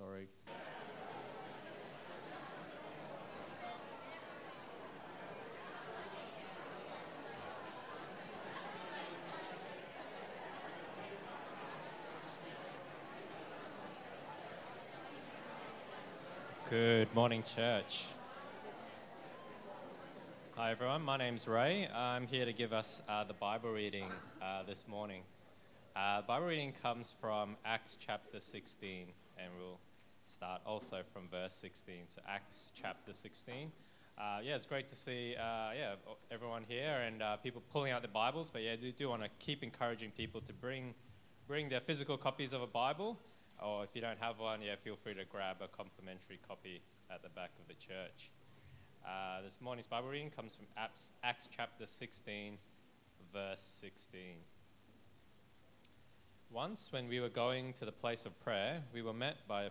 sorry. Good morning, church. Hi, everyone. My name's Ray. I'm here to give us uh, the Bible reading uh, this morning. Uh, Bible reading comes from Acts chapter 16, and we'll start also from verse 16. to Acts chapter 16. Uh, yeah, it's great to see uh, yeah everyone here and uh, people pulling out their Bibles. But yeah, do do want to keep encouraging people to bring bring their physical copies of a Bible or if you don't have one, yeah, feel free to grab a complimentary copy at the back of the church. Uh, this morning's Bible reading comes from Acts, Acts chapter 16, verse 16. Once, when we were going to the place of prayer, we were met by a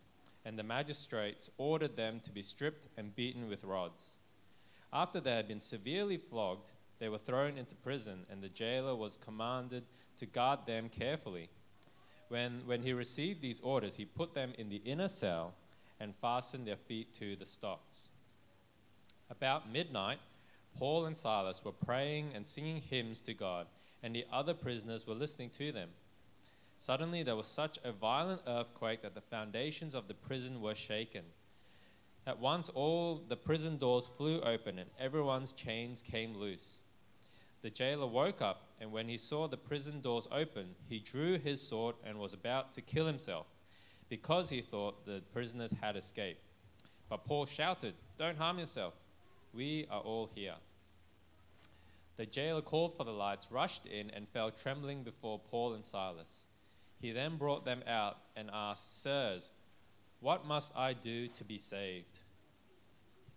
and the magistrates ordered them to be stripped and beaten with rods. After they had been severely flogged, they were thrown into prison, and the jailer was commanded to guard them carefully. When, when he received these orders, he put them in the inner cell and fastened their feet to the stocks. About midnight, Paul and Silas were praying and singing hymns to God, and the other prisoners were listening to them. Suddenly, there was such a violent earthquake that the foundations of the prison were shaken. At once, all the prison doors flew open, and everyone's chains came loose. The jailer woke up, and when he saw the prison doors open, he drew his sword and was about to kill himself, because he thought the prisoners had escaped. But Paul shouted, Don't harm yourself. We are all here. The jailer called for the lights, rushed in, and fell trembling before Paul and Silas. He then brought them out and asked, Sirs, what must I do to be saved?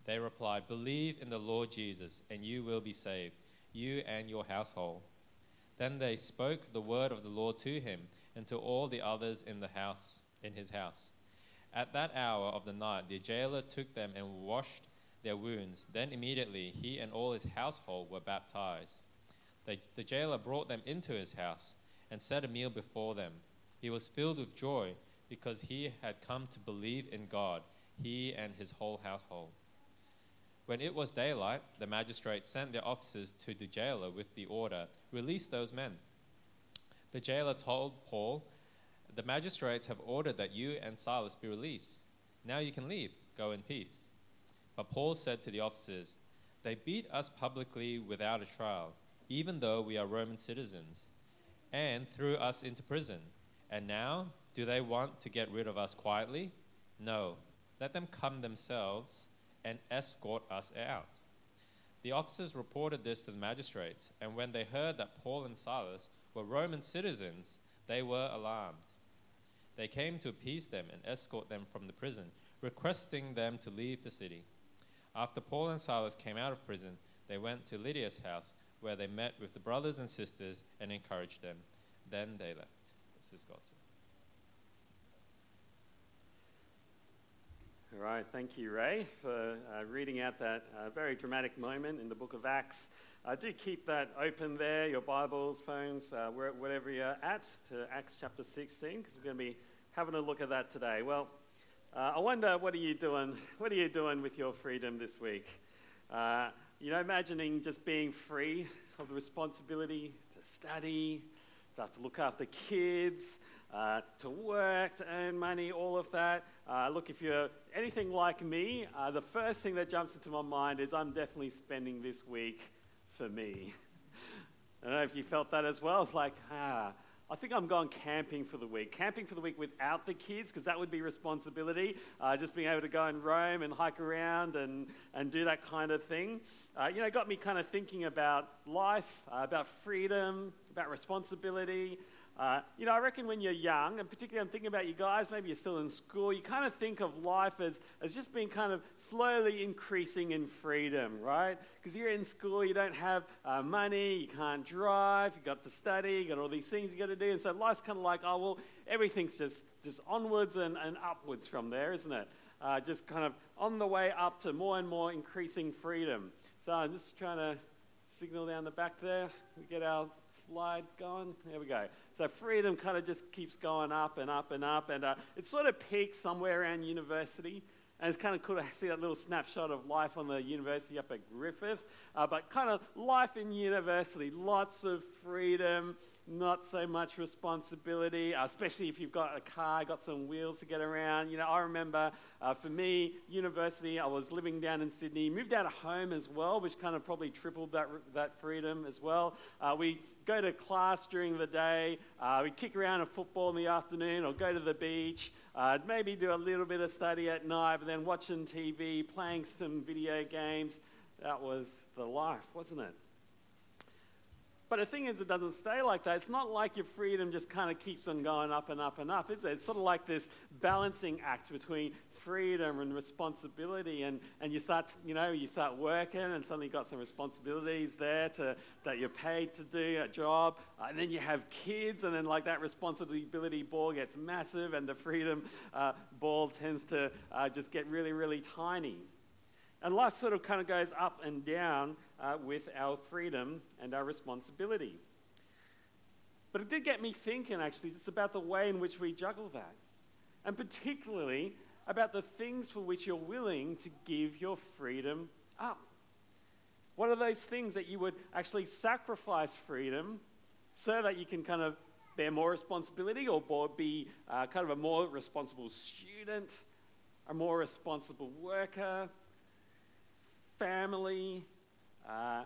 They replied, Believe in the Lord Jesus, and you will be saved you and your household. Then they spoke the word of the Lord to him and to all the others in the house in his house. At that hour of the night the jailer took them and washed their wounds. Then immediately he and all his household were baptized. The, the jailer brought them into his house and set a meal before them. He was filled with joy because he had come to believe in God, he and his whole household. When it was daylight, the magistrates sent their officers to the jailer with the order Release those men. The jailer told Paul, The magistrates have ordered that you and Silas be released. Now you can leave. Go in peace. But Paul said to the officers, They beat us publicly without a trial, even though we are Roman citizens, and threw us into prison. And now, do they want to get rid of us quietly? No. Let them come themselves and escort us out. The officers reported this to the magistrates, and when they heard that Paul and Silas were Roman citizens, they were alarmed. They came to appease them and escort them from the prison, requesting them to leave the city. After Paul and Silas came out of prison, they went to Lydia's house, where they met with the brothers and sisters and encouraged them. Then they left. This is God's word. All right, thank you, Ray, for uh, reading out that uh, very dramatic moment in the book of Acts. Uh, do keep that open there, your Bibles, phones, uh, wherever you're at, to Acts chapter 16, because we're going to be having a look at that today. Well, uh, I wonder what are you doing? What are you doing with your freedom this week? Uh, you know, imagining just being free of the responsibility to study, to have to look after kids, uh, to work, to earn money, all of that. Uh, look, if you're anything like me, uh, the first thing that jumps into my mind is I'm definitely spending this week for me. I don't know if you felt that as well. It's like, ah, I think I'm going camping for the week. Camping for the week without the kids, because that would be responsibility. Uh, just being able to go and roam and hike around and, and do that kind of thing. Uh, you know, got me kind of thinking about life, uh, about freedom, about responsibility. Uh, you know, I reckon when you're young, and particularly I'm thinking about you guys, maybe you're still in school, you kind of think of life as, as just being kind of slowly increasing in freedom, right? Because you're in school, you don't have uh, money, you can't drive, you've got to study, you've got all these things you've got to do. And so life's kind of like, oh, well, everything's just, just onwards and, and upwards from there, isn't it? Uh, just kind of on the way up to more and more increasing freedom. So I'm just trying to signal down the back there. We get our slide going. There we go. So freedom kind of just keeps going up and up and up, and uh, it sort of peaks somewhere around university. And it's kind of cool to see that little snapshot of life on the university up at Griffith. Uh, but kind of life in university, lots of freedom, not so much responsibility, uh, especially if you've got a car, got some wheels to get around. You know, I remember uh, for me, university, I was living down in Sydney, moved out of home as well, which kind of probably tripled that, that freedom as well. Uh, we go to class during the day, uh, we kick around a football in the afternoon, or go to the beach. Uh, maybe do a little bit of study at night, but then watching TV, playing some video games. That was the life, wasn't it? But the thing is, it doesn't stay like that. It's not like your freedom just kind of keeps on going up and up and up, is it? It's sort of like this balancing act between freedom and responsibility. And, and you start, you know, you start working and suddenly you've got some responsibilities there to, that you're paid to do a job. Uh, and then you have kids and then like that responsibility ball gets massive and the freedom uh, ball tends to uh, just get really, really tiny. And life sort of kind of goes up and down uh, with our freedom and our responsibility. But it did get me thinking, actually, just about the way in which we juggle that. And particularly about the things for which you're willing to give your freedom up. What are those things that you would actually sacrifice freedom so that you can kind of bear more responsibility or be uh, kind of a more responsible student, a more responsible worker, family? Uh,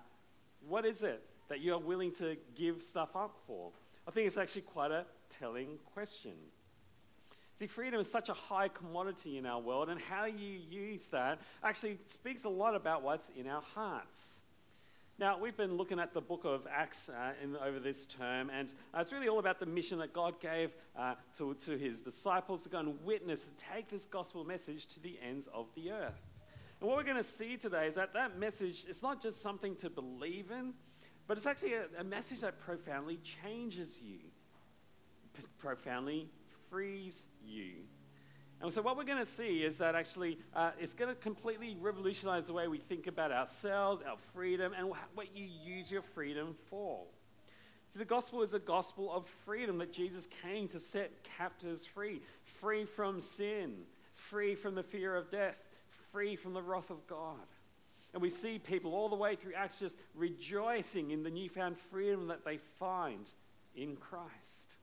what is it that you are willing to give stuff up for? I think it's actually quite a telling question. See, freedom is such a high commodity in our world, and how you use that actually speaks a lot about what's in our hearts. Now, we've been looking at the book of Acts uh, in, over this term, and uh, it's really all about the mission that God gave uh, to, to his disciples to go and witness, to take this gospel message to the ends of the earth. And what we're going to see today is that that message is not just something to believe in, but it's actually a, a message that profoundly changes you, p- profoundly frees you. And so, what we're going to see is that actually uh, it's going to completely revolutionize the way we think about ourselves, our freedom, and what you use your freedom for. See, the gospel is a gospel of freedom that Jesus came to set captives free, free from sin, free from the fear of death, free from the wrath of God. And we see people all the way through Acts just rejoicing in the newfound freedom that they find in Christ.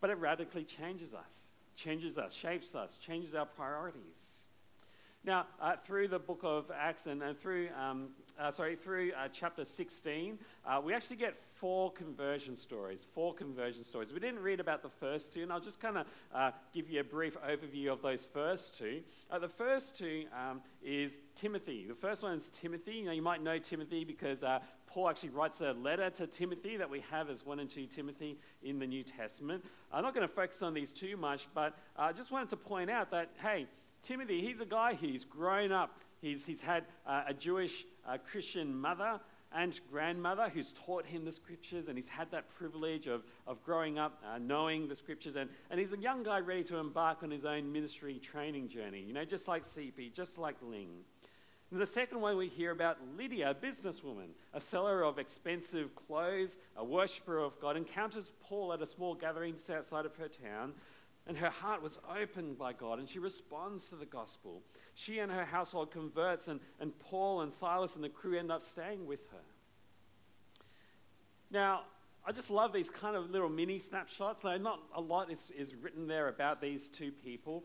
But it radically changes us, changes us, shapes us, changes our priorities. Now, uh, through the book of Acts and, and through, um, uh, sorry, through uh, chapter 16, uh, we actually get four conversion stories. Four conversion stories. We didn't read about the first two, and I'll just kind of uh, give you a brief overview of those first two. Uh, the first two um, is Timothy. The first one is Timothy. You, know, you might know Timothy because Paul actually writes a letter to Timothy that we have as 1 and 2 Timothy in the New Testament. I'm not going to focus on these too much, but I just wanted to point out that, hey, Timothy, he's a guy who's grown up. He's, he's had uh, a Jewish uh, Christian mother and grandmother who's taught him the scriptures, and he's had that privilege of, of growing up uh, knowing the scriptures. And, and he's a young guy ready to embark on his own ministry training journey, you know, just like CP, just like Ling. And the second one, we hear about Lydia, a businesswoman, a seller of expensive clothes, a worshipper of God, encounters Paul at a small gathering just outside of her town and her heart was opened by God, and she responds to the gospel. She and her household converts, and, and Paul and Silas and the crew end up staying with her. Now, I just love these kind of little mini snapshots. So not a lot is, is written there about these two people,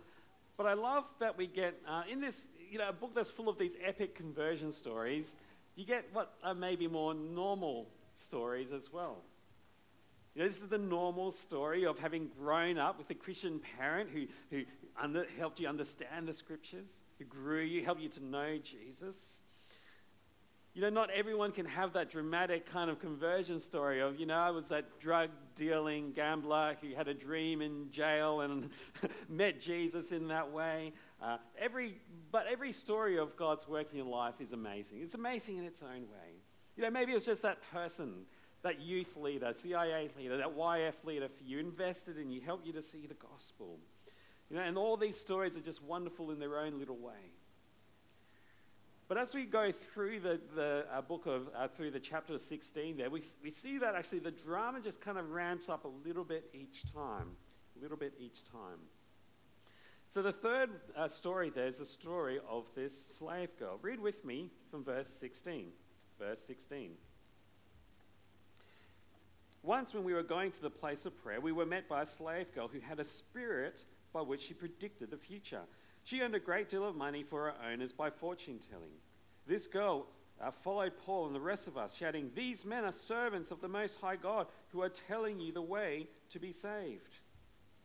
but I love that we get uh, in this, you know, a book that's full of these epic conversion stories. You get what are maybe more normal stories as well. You know, this is the normal story of having grown up with a Christian parent who, who under, helped you understand the scriptures, who grew you, helped you to know Jesus. You know, not everyone can have that dramatic kind of conversion story of, you know, I was that drug dealing gambler who had a dream in jail and met Jesus in that way. Uh, every, but every story of God's working in life is amazing. It's amazing in its own way. You know, maybe it was just that person, that youth leader, CIA leader, that YF leader for you, invested in you, helped you to see the gospel. You know, and all these stories are just wonderful in their own little way. But as we go through the, the uh, book of, uh, through the chapter 16 there, we, we see that actually the drama just kind of ramps up a little bit each time. A little bit each time. So the third uh, story there is a story of this slave girl. Read with me from verse 16. Verse 16. Once, when we were going to the place of prayer, we were met by a slave girl who had a spirit by which she predicted the future. She earned a great deal of money for her owners by fortune telling. This girl uh, followed Paul and the rest of us, shouting, These men are servants of the Most High God who are telling you the way to be saved.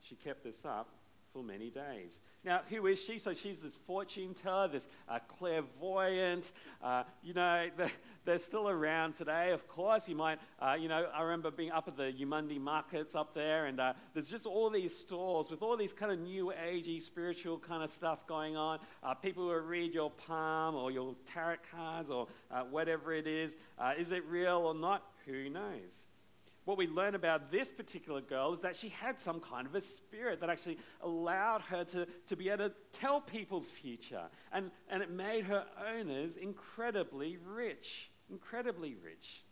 She kept this up for many days. Now, who is she? So she's this fortune teller, this uh, clairvoyant. Uh, you know, the, they're still around today, of course. You might, uh, you know, I remember being up at the Eumundi markets up there, and uh, there's just all these stores with all these kind of new agey spiritual kind of stuff going on. Uh, people will read your palm or your tarot cards or uh, whatever it is. is it real or not? Who knows? what we learn about this particular girl is that she had some kind of a spirit that actually allowed her to, to be able to tell people's future. And, and it made her owners incredibly rich, incredibly rich.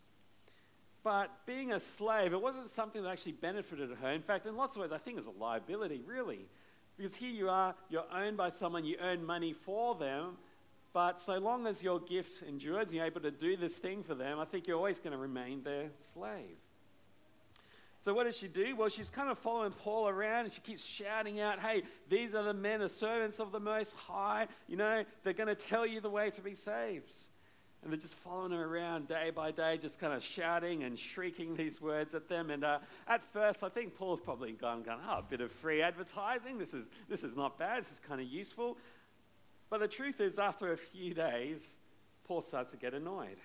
But being a slave, it wasn't something that actually benefited her. In fact, in lots of ways, I think it was a liability, really. Because here you are, you're owned by someone, you earn money for them, but so long as your gift endures, you're able to do this thing for them, I think you're always going to remain their slave. So, what does she do? Well, she's kind of following Paul around and she keeps shouting out, Hey, these are the men, the servants of the Most High. You know, they're going to tell you the way to be saved. And they're just following her around day by day, just kind of shouting and shrieking these words at them. And uh, at first, I think Paul's probably gone, gone, oh, a bit of free advertising. This is, this is not bad. This is kind of useful. But the truth is, after a few days, Paul starts to get annoyed.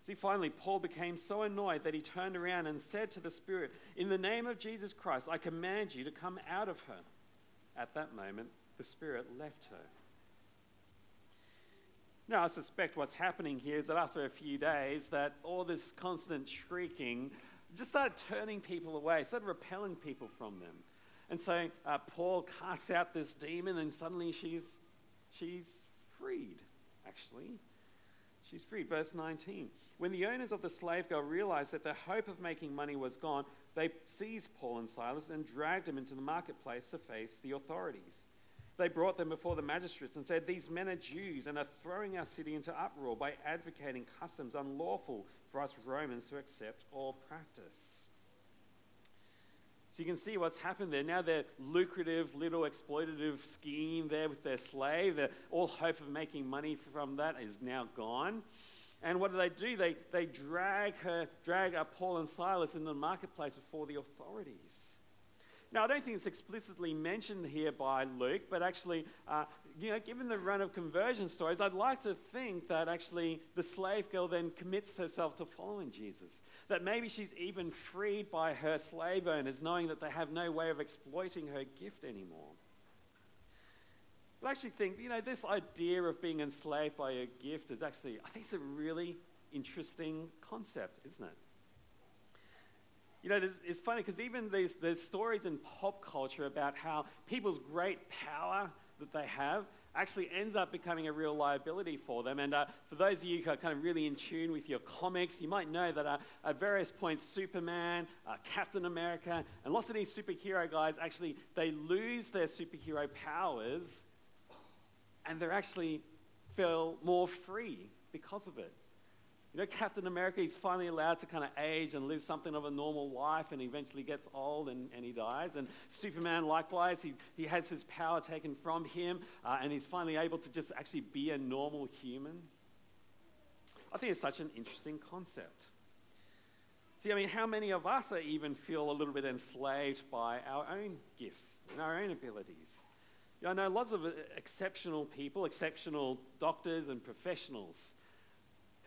See, finally, Paul became so annoyed that he turned around and said to the Spirit, In the name of Jesus Christ, I command you to come out of her. At that moment, the Spirit left her. Now, I suspect what's happening here is that after a few days, that all this constant shrieking just started turning people away, started repelling people from them. And so uh, Paul casts out this demon, and suddenly she's, she's freed, actually. She's freed. Verse 19. When the owners of the slave girl realized that their hope of making money was gone, they seized Paul and Silas and dragged them into the marketplace to face the authorities. They brought them before the magistrates and said, These men are Jews and are throwing our city into uproar by advocating customs unlawful for us Romans to accept or practice. So you can see what's happened there. Now their lucrative little exploitative scheme there with their slave, their, all hope of making money from that is now gone. And what do they do? They, they drag her, drag up Paul and Silas in the marketplace before the authorities. Now, I don't think it's explicitly mentioned here by Luke, but actually, uh, you know, given the run of conversion stories, I'd like to think that actually the slave girl then commits herself to following Jesus. That maybe she's even freed by her slave owners, knowing that they have no way of exploiting her gift anymore. But I actually think, you know, this idea of being enslaved by a gift is actually, I think it's a really interesting concept, isn't it? You know, it's funny because even these, there's stories in pop culture about how people's great power that they have actually ends up becoming a real liability for them. And uh, for those of you who are kind of really in tune with your comics, you might know that uh, at various points, Superman, uh, Captain America, and lots of these superhero guys actually they lose their superhero powers and they actually feel more free because of it. You know, Captain America, he's finally allowed to kind of age and live something of a normal life and eventually gets old and, and he dies. And Superman, likewise, he, he has his power taken from him uh, and he's finally able to just actually be a normal human. I think it's such an interesting concept. See, I mean, how many of us are even feel a little bit enslaved by our own gifts and our own abilities? You know, I know lots of exceptional people, exceptional doctors and professionals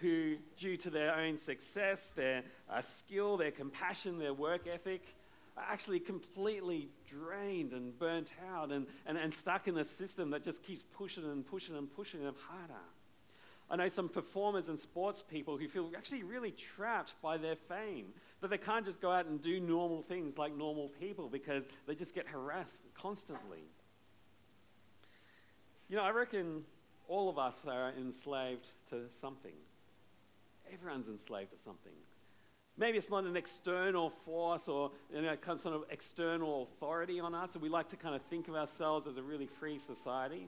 who, due to their own success, their uh, skill, their compassion, their work ethic, are actually completely drained and burnt out and, and, and stuck in a system that just keeps pushing and pushing and pushing them harder. I know some performers and sports people who feel actually really trapped by their fame, that they can't just go out and do normal things like normal people because they just get harassed constantly. You know, I reckon all of us are enslaved to something. Everyone's enslaved to something. Maybe it's not an external force or you know, kind of sort of external authority on us, and we like to kind of think of ourselves as a really free society.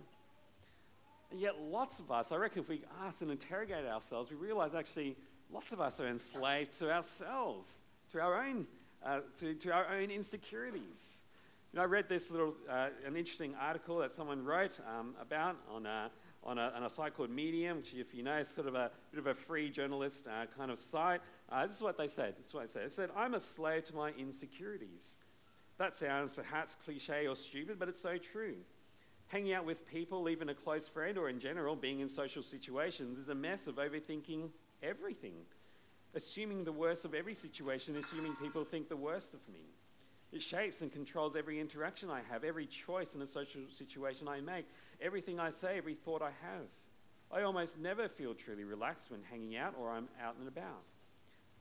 And yet, lots of us, I reckon, if we ask and interrogate ourselves, we realize actually lots of us are enslaved to ourselves, to our own, uh, to, to our own insecurities. You know, I read this little, uh, an interesting article that someone wrote um, about on a, on, a, on a site called Medium, which, if you know, is sort of a bit of a free journalist uh, kind of site. Uh, this is what they said. This is what they said. They said, I'm a slave to my insecurities. That sounds perhaps cliche or stupid, but it's so true. Hanging out with people, even a close friend, or in general, being in social situations, is a mess of overthinking everything. Assuming the worst of every situation, assuming people think the worst of me. It shapes and controls every interaction I have, every choice in a social situation I make, everything I say, every thought I have. I almost never feel truly relaxed when hanging out or I'm out and about.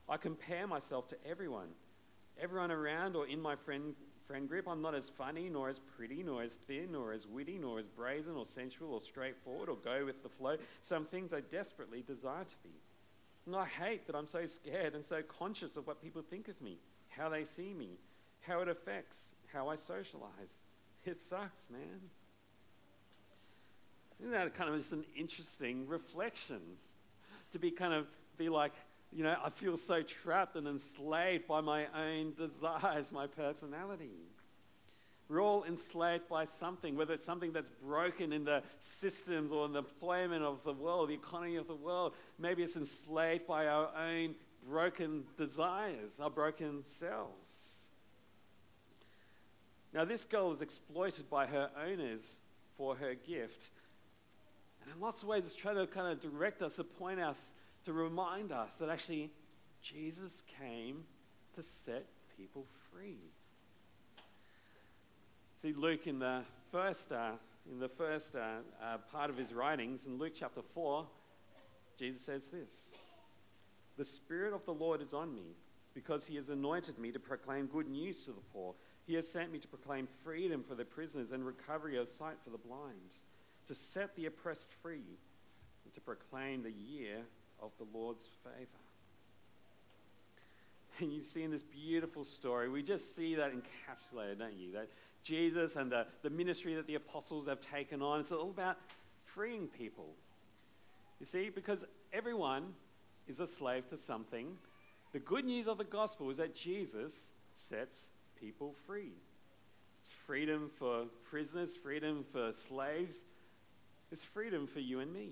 I compare myself to everyone, everyone around or in my friend, friend group. I'm not as funny, nor as pretty, nor as thin, nor as witty, nor as brazen, or sensual, or straightforward, or go with the flow. Some things I desperately desire to be. And I hate that I'm so scared and so conscious of what people think of me, how they see me, how it affects how I socialize. It sucks, man. Isn't that kind of just an interesting reflection? To be kind of be like, you know, I feel so trapped and enslaved by my own desires, my personality. We're all enslaved by something, whether it's something that's broken in the systems or in the employment of the world, the economy of the world. Maybe it's enslaved by our own broken desires, our broken selves. Now, this girl is exploited by her owners for her gift. And in lots of ways, it's trying to kind of direct us, to point us, to remind us that actually Jesus came to set people free. See, Luke in the first, uh, in the first uh, uh, part of his writings, in Luke chapter 4, Jesus says this The Spirit of the Lord is on me because he has anointed me to proclaim good news to the poor. He has sent me to proclaim freedom for the prisoners and recovery of sight for the blind, to set the oppressed free, and to proclaim the year of the Lord's favor. And you see in this beautiful story, we just see that encapsulated, don't you? That Jesus and the, the ministry that the apostles have taken on, it's all about freeing people. You see, because everyone is a slave to something. The good news of the gospel is that Jesus sets people free. It's freedom for prisoners, freedom for slaves, it's freedom for you and me.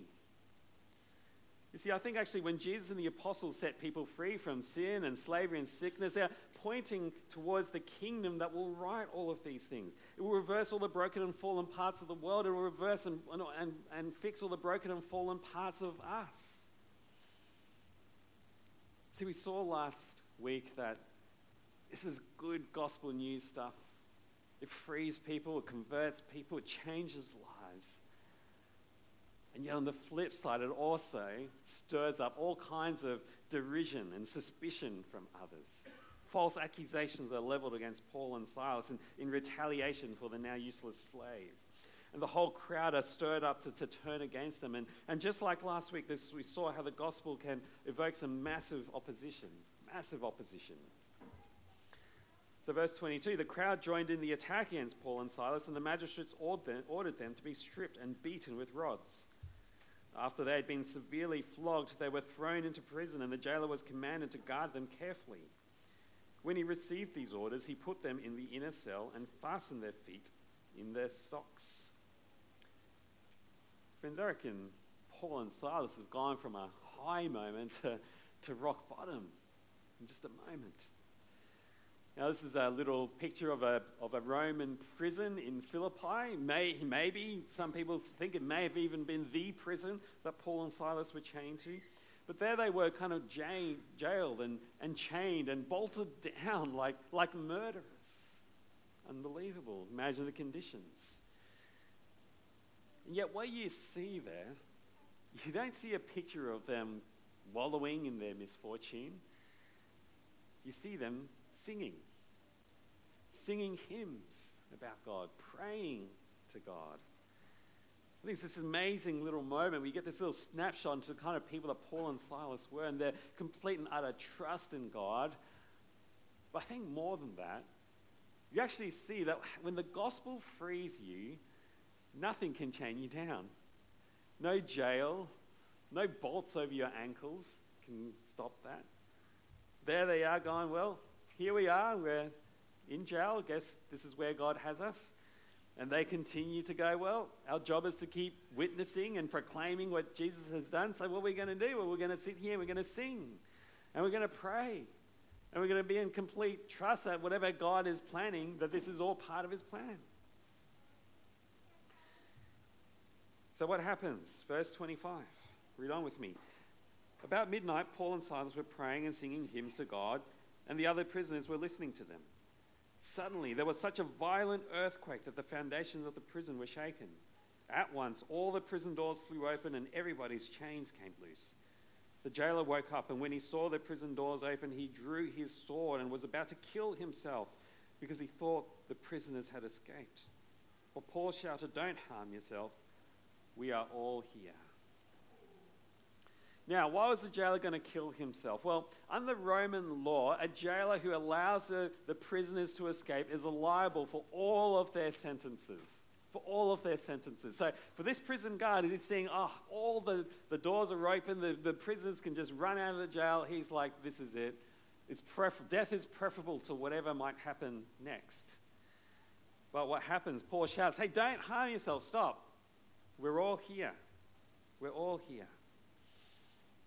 You see, I think actually when Jesus and the apostles set people free from sin and slavery and sickness, they're pointing towards the kingdom that will right all of these things. It will reverse all the broken and fallen parts of the world. It will reverse and, and, and fix all the broken and fallen parts of us. See, we saw last week that this is good gospel news stuff. It frees people, it converts people, it changes lives. And yet, on the flip side, it also stirs up all kinds of derision and suspicion from others. False accusations are leveled against Paul and Silas in, in retaliation for the now useless slave. And the whole crowd are stirred up to, to turn against them. And, and just like last week, this, we saw how the gospel can evoke some massive opposition. Massive opposition. So, verse 22 the crowd joined in the attack against Paul and Silas, and the magistrates ordered them, ordered them to be stripped and beaten with rods. After they had been severely flogged, they were thrown into prison, and the jailer was commanded to guard them carefully. When he received these orders, he put them in the inner cell and fastened their feet in their socks. Friends, I reckon Paul and Silas have gone from a high moment to, to rock bottom in just a moment. Now, this is a little picture of a, of a Roman prison in Philippi. May, maybe some people think it may have even been the prison that Paul and Silas were chained to. But there they were, kind of jailed and, and chained and bolted down like, like murderers. Unbelievable. Imagine the conditions. And yet, what you see there, you don't see a picture of them wallowing in their misfortune. You see them singing, singing hymns about God, praying to God. I think it's this amazing little moment. We get this little snapshot into the kind of people that Paul and Silas were and their complete and utter trust in God. But I think more than that, you actually see that when the gospel frees you, nothing can chain you down. No jail, no bolts over your ankles can stop that. There they are going, well, here we are, we're in jail. Guess this is where God has us. And they continue to go, well, our job is to keep witnessing and proclaiming what Jesus has done. So, what are we going to do? Well, we're going to sit here, we're going to sing, and we're going to pray. And we're going to be in complete trust that whatever God is planning, that this is all part of his plan. So, what happens? Verse 25. Read on with me. About midnight, Paul and Silas were praying and singing hymns to God and the other prisoners were listening to them. Suddenly, there was such a violent earthquake that the foundations of the prison were shaken. At once, all the prison doors flew open and everybody's chains came loose. The jailer woke up, and when he saw the prison doors open, he drew his sword and was about to kill himself because he thought the prisoners had escaped. But Paul shouted, Don't harm yourself. We are all here. Now, why was the jailer going to kill himself? Well, under Roman law, a jailer who allows the, the prisoners to escape is liable for all of their sentences. For all of their sentences. So, for this prison guard, he's seeing, oh, all the, the doors are open, the, the prisoners can just run out of the jail. He's like, this is it. It's prefer- death is preferable to whatever might happen next. But what happens? Paul shouts, hey, don't harm yourself, stop. We're all here. We're all here.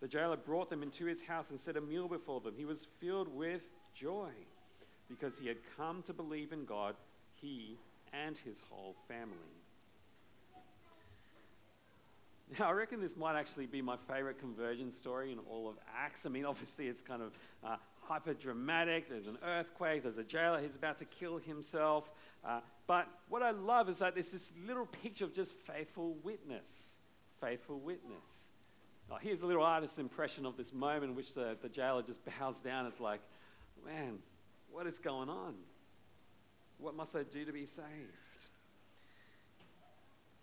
The jailer brought them into his house and set a meal before them. He was filled with joy because he had come to believe in God, he and his whole family. Now, I reckon this might actually be my favorite conversion story in all of Acts. I mean, obviously, it's kind of uh, hyper dramatic. There's an earthquake, there's a jailer who's about to kill himself. Uh, but what I love is that there's this little picture of just faithful witness. Faithful witness. Oh, here's a little artist's impression of this moment in which the, the jailer just bows down. It's like, man, what is going on? What must I do to be saved?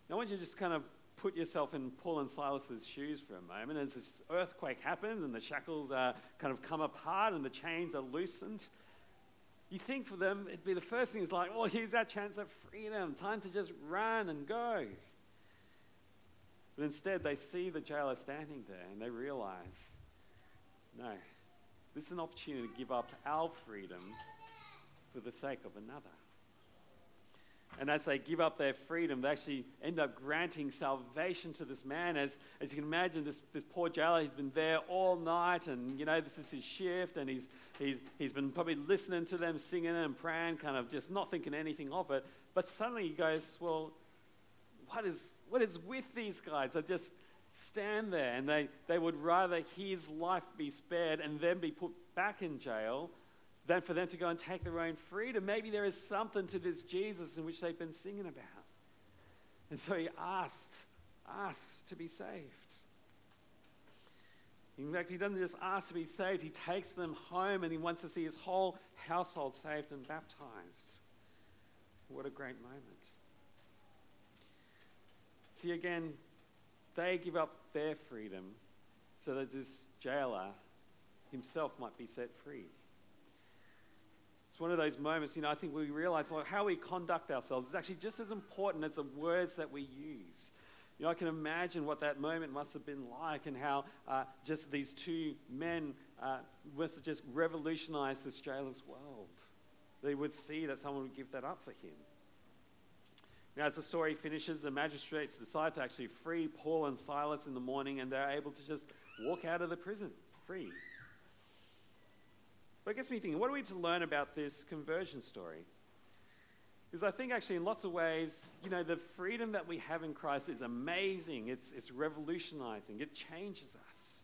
Now, I want you to just kind of put yourself in Paul and Silas's shoes for a moment as this earthquake happens and the shackles are kind of come apart and the chains are loosened. You think for them, it'd be the first thing is like, oh, here's our chance of freedom, time to just run and go. But instead, they see the jailer standing there and they realize no, this is an opportunity to give up our freedom for the sake of another. And as they give up their freedom, they actually end up granting salvation to this man. As, as you can imagine, this, this poor jailer, he's been there all night, and you know, this is his shift, and he's, he's, he's been probably listening to them singing and praying, kind of just not thinking anything of it. But suddenly he goes, Well, what is, what is with these guys? They just stand there and they, they would rather his life be spared and then be put back in jail than for them to go and take their own freedom. Maybe there is something to this Jesus in which they've been singing about. And so he asked, asks to be saved. In fact, he doesn't just ask to be saved, he takes them home and he wants to see his whole household saved and baptized. What a great moment. See, again, they give up their freedom so that this jailer himself might be set free. It's one of those moments, you know, I think we realize like, how we conduct ourselves is actually just as important as the words that we use. You know, I can imagine what that moment must have been like and how uh, just these two men uh, must have just revolutionized this jailer's world. They would see that someone would give that up for him. Now, as the story finishes, the magistrates decide to actually free Paul and Silas in the morning, and they're able to just walk out of the prison free. But it gets me thinking what are we to learn about this conversion story? Because I think actually, in lots of ways, you know, the freedom that we have in Christ is amazing. It's, it's revolutionizing. It changes us.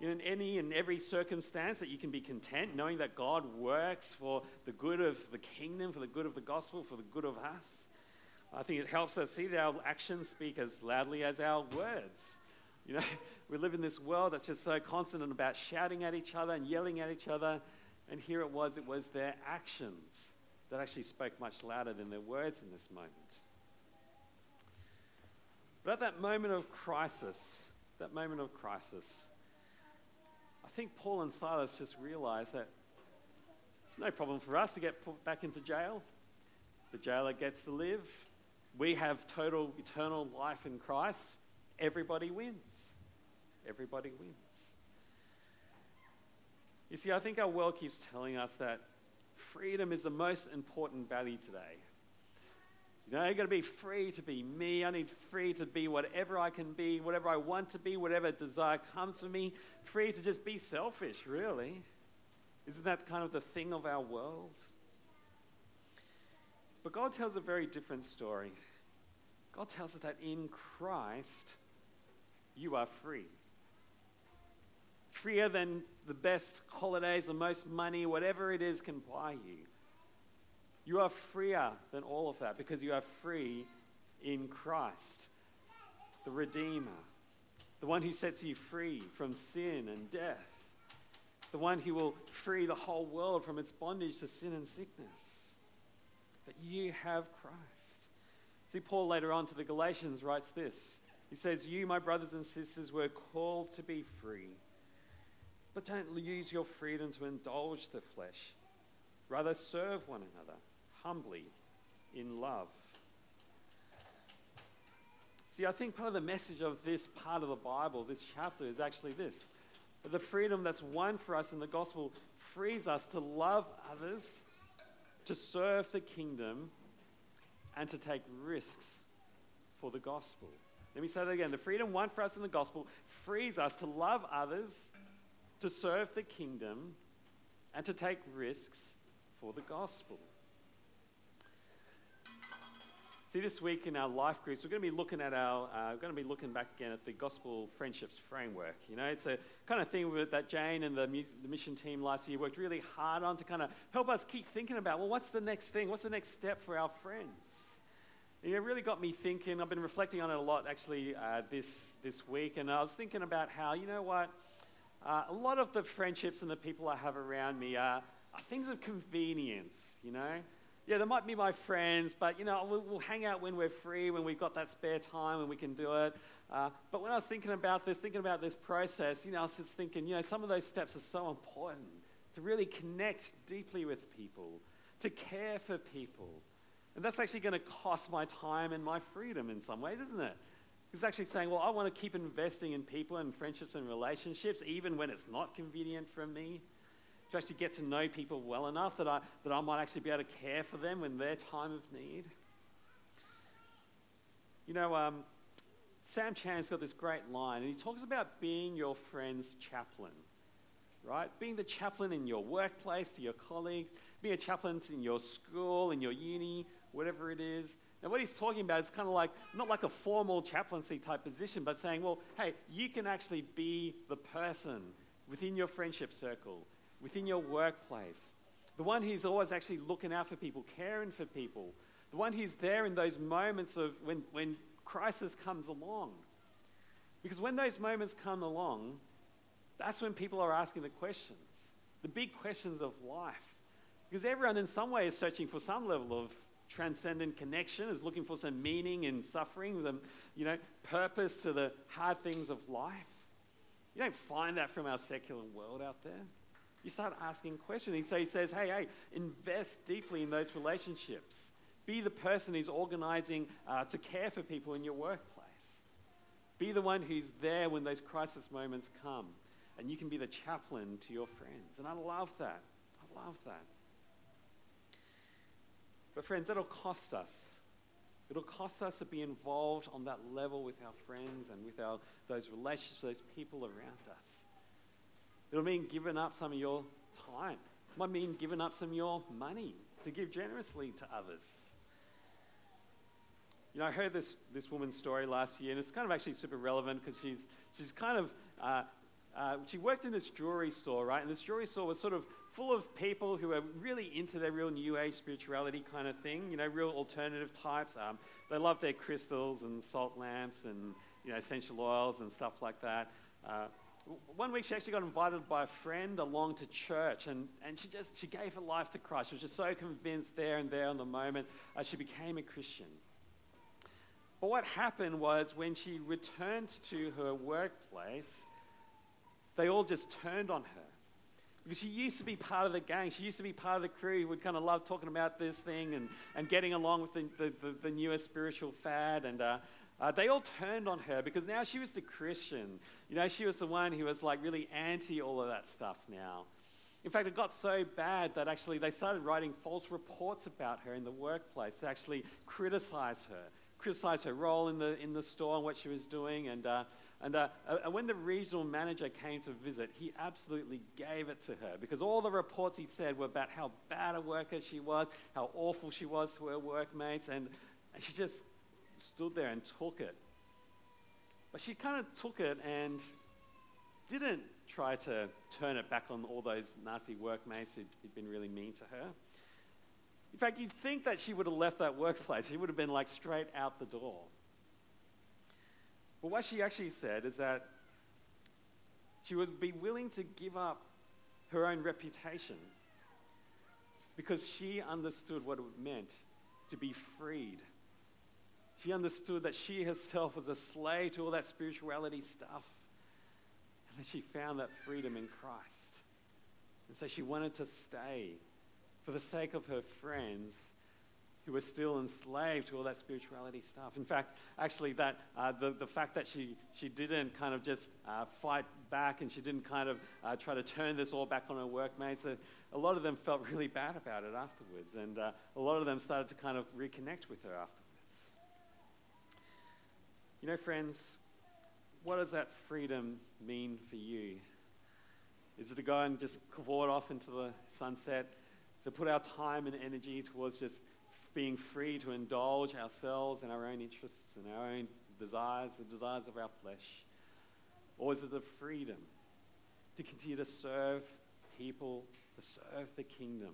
You know, in any and every circumstance that you can be content, knowing that God works for the good of the kingdom, for the good of the gospel, for the good of us. I think it helps us see that our actions speak as loudly as our words. You know, we live in this world that's just so constant about shouting at each other and yelling at each other. And here it was, it was their actions that actually spoke much louder than their words in this moment. But at that moment of crisis, that moment of crisis, I think Paul and Silas just realized that it's no problem for us to get put back into jail. The jailer gets to live. We have total eternal life in Christ. Everybody wins. Everybody wins. You see, I think our world keeps telling us that freedom is the most important value today. You know, you've got to be free to be me. I need free to be whatever I can be, whatever I want to be, whatever desire comes for me. Free to just be selfish, really. Isn't that kind of the thing of our world? But God tells a very different story. God tells us that in Christ, you are free freer than the best holidays, the most money, whatever it is can buy you. You are freer than all of that because you are free in Christ, the Redeemer, the one who sets you free from sin and death, the one who will free the whole world from its bondage to sin and sickness. That you have Christ. See, Paul later on to the Galatians writes this. He says, You, my brothers and sisters, were called to be free. But don't use your freedom to indulge the flesh. Rather, serve one another humbly in love. See, I think part of the message of this part of the Bible, this chapter, is actually this the freedom that's won for us in the gospel frees us to love others, to serve the kingdom, and to take risks for the gospel. Let me say that again. The freedom won for us in the gospel frees us to love others, to serve the kingdom, and to take risks for the gospel. See, this week in our life groups, we're going to be looking at our, uh, we're going to be looking back again at the gospel friendships framework. You know, it's a kind of thing that Jane and the, the mission team last year worked really hard on to kind of help us keep thinking about. Well, what's the next thing? What's the next step for our friends? It really got me thinking. I've been reflecting on it a lot actually uh, this this week, and I was thinking about how you know what uh, a lot of the friendships and the people I have around me are, are things of convenience, you know. Yeah, they might be my friends, but you know, we'll, we'll, hang out when we're free, when we've got that spare time, when we can do it. Uh, but when I was thinking about this, thinking about this process, you know, I was just thinking, you know, some of those steps are so important to really connect deeply with people, to care for people. And that's actually going to cost my time and my freedom in some ways, isn't it? It's actually saying, Well, I want to keep investing in people and friendships and relationships, even when it's not convenient for me, to actually get to know people well enough that I, that I might actually be able to care for them in their time of need. You know, um, Sam Chan's got this great line, and he talks about being your friend's chaplain, right? Being the chaplain in your workplace, to your colleagues, being a chaplain in your school, in your uni, whatever it is. Now, what he's talking about is kind of like, not like a formal chaplaincy type position, but saying, well, hey, you can actually be the person within your friendship circle, within your workplace, the one who's always actually looking out for people, caring for people, the one who's there in those moments of when, when crisis comes along. Because when those moments come along, That's when people are asking the questions, the big questions of life. Because everyone, in some way, is searching for some level of transcendent connection, is looking for some meaning in suffering, some, you know, purpose to the hard things of life. You don't find that from our secular world out there. You start asking questions. So he says, hey, hey, invest deeply in those relationships. Be the person who's organizing uh, to care for people in your workplace. Be the one who's there when those crisis moments come. And you can be the chaplain to your friends. And I love that. I love that. But, friends, it'll cost us. It'll cost us to be involved on that level with our friends and with our, those relationships, those people around us. It'll mean giving up some of your time. It might mean giving up some of your money to give generously to others. You know, I heard this, this woman's story last year, and it's kind of actually super relevant because she's, she's kind of, uh, uh, she worked in this jewelry store, right? And this jewelry store was sort of full of people who are really into their real new age spirituality kind of thing, you know, real alternative types. Um, they love their crystals and salt lamps and, you know, essential oils and stuff like that. Uh, one week she actually got invited by a friend along to church and, and she just she gave her life to christ she was just so convinced there and there in the moment uh, she became a christian but what happened was when she returned to her workplace, they all just turned on her. Because she used to be part of the gang. She used to be part of the crew who would kind of love talking about this thing and, and getting along with the, the, the, the newest spiritual fad. And uh, uh, they all turned on her because now she was the Christian. You know, she was the one who was like really anti all of that stuff now. In fact, it got so bad that actually they started writing false reports about her in the workplace to actually criticize her criticized her role in the, in the store and what she was doing. And, uh, and, uh, and when the regional manager came to visit, he absolutely gave it to her because all the reports he said were about how bad a worker she was, how awful she was to her workmates, and, and she just stood there and took it. But she kind of took it and didn't try to turn it back on all those nasty workmates who'd, who'd been really mean to her. In fact, you'd think that she would have left that workplace. She would have been like straight out the door. But what she actually said is that she would be willing to give up her own reputation because she understood what it meant to be freed. She understood that she herself was a slave to all that spirituality stuff. And that she found that freedom in Christ. And so she wanted to stay for the sake of her friends who were still enslaved to all that spirituality stuff. In fact, actually, that uh, the, the fact that she, she didn't kind of just uh, fight back and she didn't kind of uh, try to turn this all back on her workmates, a, a lot of them felt really bad about it afterwards. And uh, a lot of them started to kind of reconnect with her afterwards. You know, friends, what does that freedom mean for you? Is it to go and just cavort off into the sunset? to put our time and energy towards just being free to indulge ourselves and our own interests and our own desires, the desires of our flesh? Or is it the freedom to continue to serve people, to serve the kingdom,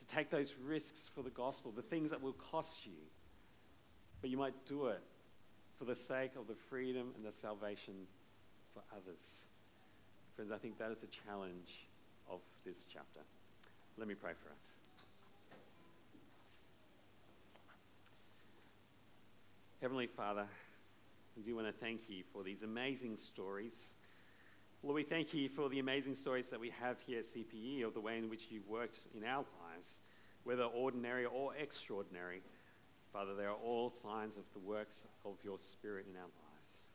to take those risks for the gospel, the things that will cost you, but you might do it for the sake of the freedom and the salvation for others? Friends, I think that is the challenge of this chapter. Let me pray for us. Heavenly Father, we do want to thank you for these amazing stories. Lord, we thank you for the amazing stories that we have here at CPE of the way in which you've worked in our lives, whether ordinary or extraordinary. Father, they are all signs of the works of your Spirit in our lives.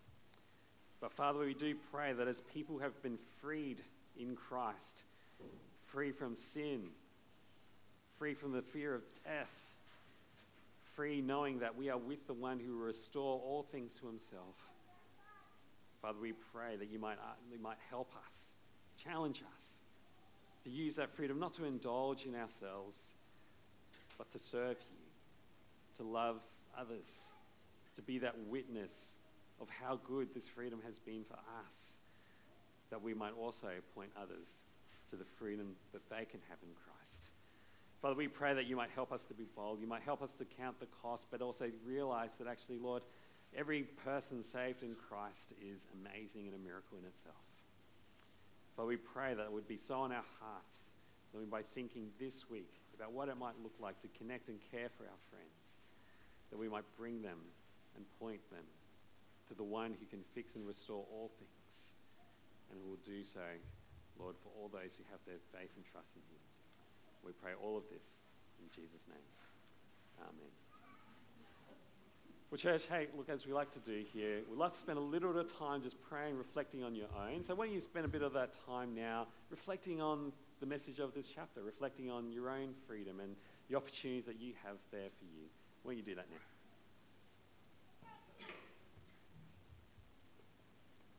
But Father, we do pray that as people have been freed in Christ, free from sin, free from the fear of death, free knowing that we are with the one who will restore all things to himself. Father, we pray that you might, uh, you might help us, challenge us to use that freedom not to indulge in ourselves, but to serve you, to love others, to be that witness of how good this freedom has been for us, that we might also point others to the freedom that they can have in Christ. Father, we pray that you might help us to be bold. You might help us to count the cost, but also realize that actually, Lord, every person saved in Christ is amazing and a miracle in itself. But we pray that it would be so in our hearts that we, by thinking this week about what it might look like to connect and care for our friends, that we might bring them and point them to the one who can fix and restore all things, and who will do so, Lord, for all those who have their faith and trust in Him. We pray all of this in Jesus' name. Amen. Well, church, hey, look, as we like to do here, we like to spend a little bit of time just praying, reflecting on your own. So, why don't you spend a bit of that time now reflecting on the message of this chapter, reflecting on your own freedom and the opportunities that you have there for you? Why don't you do that now?